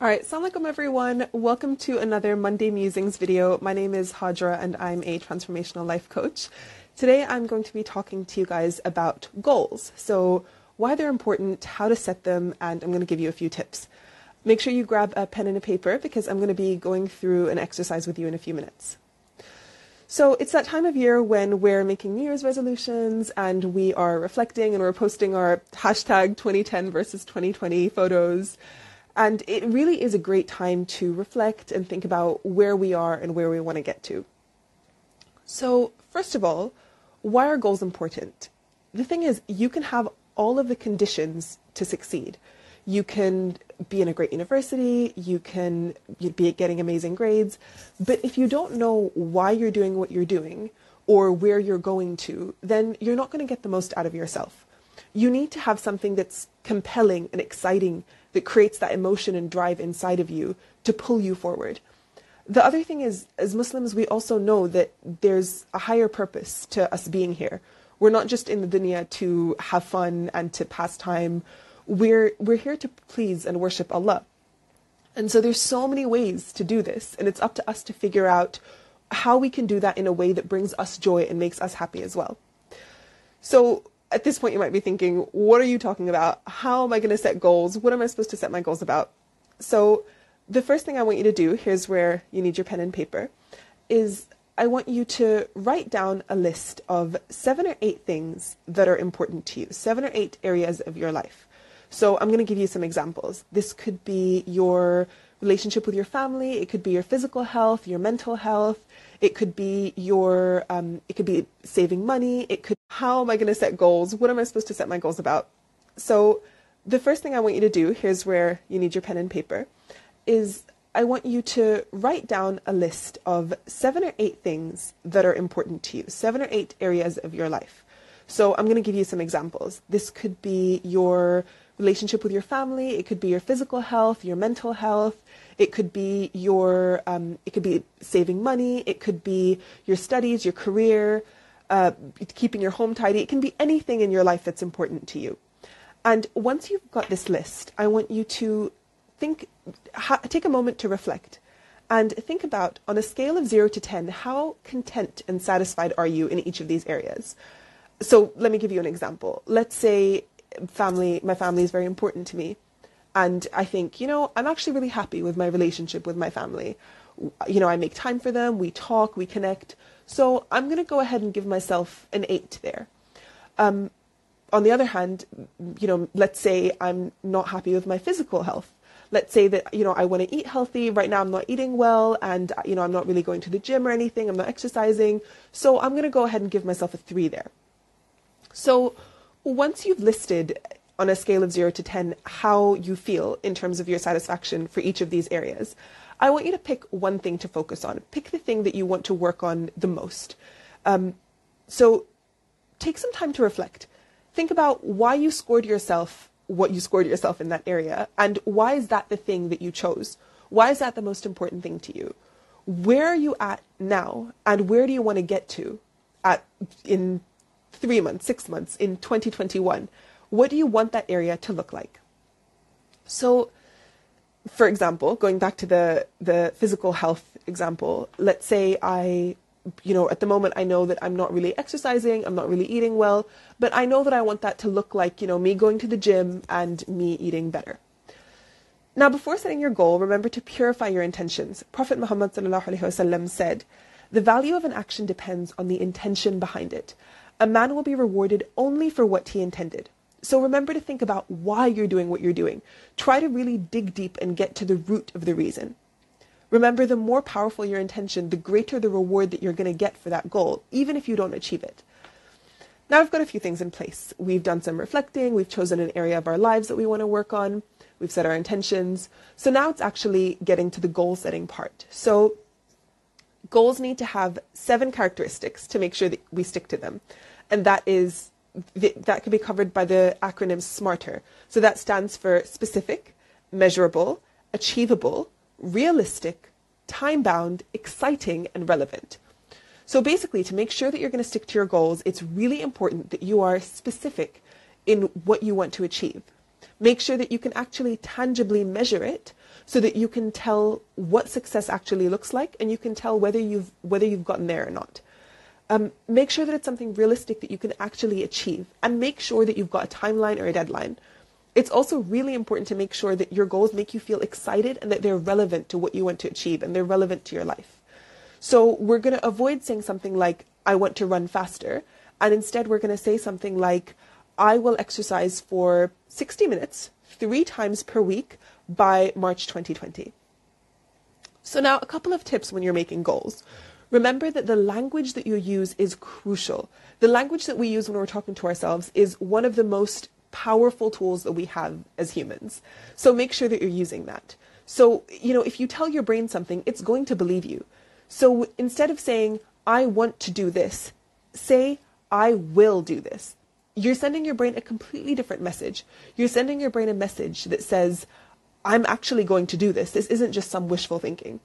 Alright, Assalamualaikum everyone. Welcome to another Monday Musings video. My name is Hajra and I'm a transformational life coach. Today I'm going to be talking to you guys about goals. So, why they're important, how to set them, and I'm going to give you a few tips. Make sure you grab a pen and a paper because I'm going to be going through an exercise with you in a few minutes. So it's that time of year when we're making New Year's resolutions and we are reflecting and we're posting our hashtag 2010 versus 2020 photos and it really is a great time to reflect and think about where we are and where we want to get to. So, first of all, why are goals important? The thing is, you can have all of the conditions to succeed. You can be in a great university, you can be getting amazing grades, but if you don't know why you're doing what you're doing or where you're going to, then you're not going to get the most out of yourself. You need to have something that's compelling and exciting that creates that emotion and drive inside of you to pull you forward. The other thing is, as Muslims, we also know that there's a higher purpose to us being here. We're not just in the dunya to have fun and to pass time. We're, we're here to please and worship Allah. And so there's so many ways to do this, and it's up to us to figure out how we can do that in a way that brings us joy and makes us happy as well. So at this point you might be thinking, what are you talking about? How am I going to set goals? What am I supposed to set my goals about? So, the first thing I want you to do, here's where you need your pen and paper, is I want you to write down a list of seven or eight things that are important to you, seven or eight areas of your life. So, I'm going to give you some examples. This could be your relationship with your family, it could be your physical health, your mental health, it could be your, um, it could be saving money. It could, how am I going to set goals? What am I supposed to set my goals about? So the first thing I want you to do, here's where you need your pen and paper, is I want you to write down a list of seven or eight things that are important to you, seven or eight areas of your life. So I'm going to give you some examples. This could be your relationship with your family, it could be your physical health, your mental health, it could be your, um, it could be saving money. It could be your studies, your career, uh, keeping your home tidy. It can be anything in your life that's important to you. And once you've got this list, I want you to think, ha- take a moment to reflect and think about on a scale of zero to 10, how content and satisfied are you in each of these areas? So let me give you an example. Let's say family, my family is very important to me. And I think, you know, I'm actually really happy with my relationship with my family. You know, I make time for them, we talk, we connect. So I'm going to go ahead and give myself an eight there. Um, on the other hand, you know, let's say I'm not happy with my physical health. Let's say that, you know, I want to eat healthy. Right now I'm not eating well and, you know, I'm not really going to the gym or anything. I'm not exercising. So I'm going to go ahead and give myself a three there. So once you've listed on a scale of 0 to 10 how you feel in terms of your satisfaction for each of these areas. I want you to pick one thing to focus on. Pick the thing that you want to work on the most. Um, so take some time to reflect. Think about why you scored yourself what you scored yourself in that area and why is that the thing that you chose? Why is that the most important thing to you? Where are you at now and where do you want to get to at in 3 months, 6 months, in 2021? what do you want that area to look like? So, for example, going back to the, the physical health example, let's say I, you know, at the moment I know that I'm not really exercising, I'm not really eating well, but I know that I want that to look like, you know, me going to the gym and me eating better. Now, before setting your goal, remember to purify your intentions. Prophet Muhammad said, The value of an action depends on the intention behind it. A man will be rewarded only for what he intended. So remember to think about why you're doing what you're doing. Try to really dig deep and get to the root of the reason. Remember, the more powerful your intention, the greater the reward that you're going to get for that goal, even if you don't achieve it. Now, I've got a few things in place. We've done some reflecting, we've chosen an area of our lives that we want to work on, we've set our intentions. So now it's actually getting to the goal setting part. So, goals need to have seven characteristics to make sure that we stick to them. And that is that can be covered by the acronym SMARTER. So that stands for specific, measurable, achievable, realistic, time bound, exciting, and relevant. So basically, to make sure that you're going to stick to your goals, it's really important that you are specific in what you want to achieve. Make sure that you can actually tangibly measure it so that you can tell what success actually looks like and you can tell whether you've whether you've gotten there or not. Um, make sure that it's something realistic that you can actually achieve and make sure that you've got a timeline or a deadline. It's also really important to make sure that your goals make you feel excited and that they're relevant to what you want to achieve and they're relevant to your life. So we're going to avoid saying something like, I want to run faster. And instead, we're going to say something like, I will exercise for 60 minutes, three times per week by March 2020. So now a couple of tips when you're making goals. Remember that the language that you use is crucial. The language that we use when we're talking to ourselves is one of the most powerful tools that we have as humans. So make sure that you're using that. So, you know, if you tell your brain something, it's going to believe you. So instead of saying, I want to do this, say, I will do this. You're sending your brain a completely different message. You're sending your brain a message that says, I'm actually going to do this. This isn't just some wishful thinking.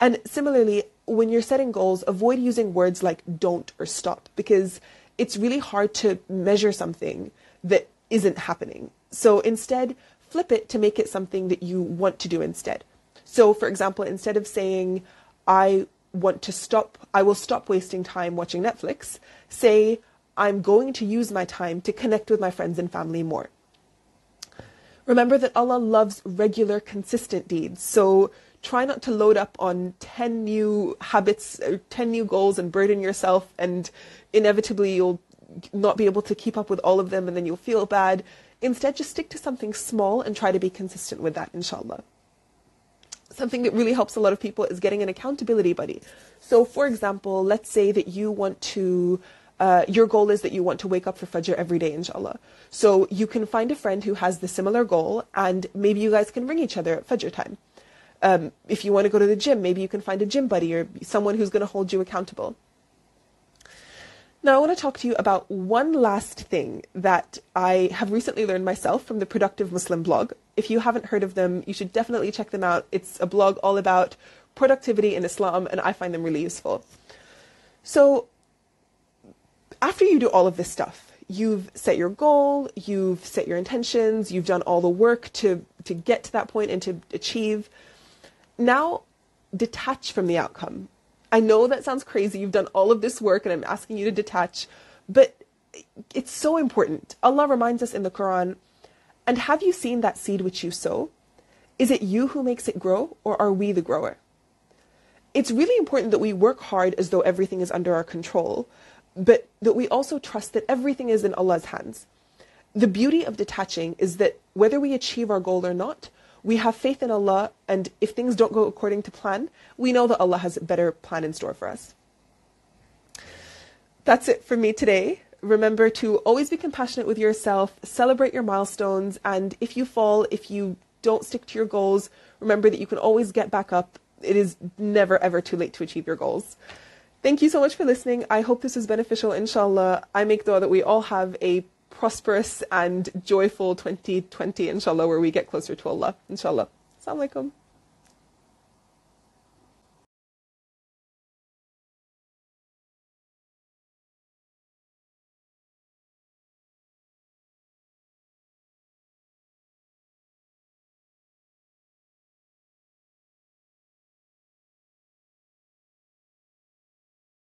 And similarly, when you're setting goals, avoid using words like don't or stop because it's really hard to measure something that isn't happening. So instead, flip it to make it something that you want to do instead. So, for example, instead of saying, I want to stop, I will stop wasting time watching Netflix, say, I'm going to use my time to connect with my friends and family more. Remember that Allah loves regular, consistent deeds. So try not to load up on 10 new habits or 10 new goals and burden yourself and inevitably you'll not be able to keep up with all of them and then you'll feel bad. Instead, just stick to something small and try to be consistent with that, inshallah. Something that really helps a lot of people is getting an accountability buddy. So, for example, let's say that you want to, uh, your goal is that you want to wake up for Fajr every day, inshallah. So, you can find a friend who has the similar goal and maybe you guys can ring each other at Fajr time. Um, if you want to go to the gym, maybe you can find a gym buddy or someone who's going to hold you accountable. Now, I want to talk to you about one last thing that I have recently learned myself from the Productive Muslim blog. If you haven't heard of them, you should definitely check them out. It's a blog all about productivity in Islam, and I find them really useful. So, after you do all of this stuff, you've set your goal, you've set your intentions, you've done all the work to, to get to that point and to achieve now detach from the outcome. I know that sounds crazy. You've done all of this work and I'm asking you to detach, but it's so important. Allah reminds us in the Quran, and have you seen that seed which you sow? Is it you who makes it grow or are we the grower? It's really important that we work hard as though everything is under our control, but that we also trust that everything is in Allah's hands. The beauty of detaching is that whether we achieve our goal or not, we have faith in Allah, and if things don't go according to plan, we know that Allah has a better plan in store for us. That's it for me today. Remember to always be compassionate with yourself, celebrate your milestones, and if you fall, if you don't stick to your goals, remember that you can always get back up. It is never ever too late to achieve your goals. Thank you so much for listening. I hope this was beneficial, inshallah. I make dua that we all have a prosperous and joyful 2020, inshallah, where we get closer to Allah. Inshallah. Assalamu alaikum.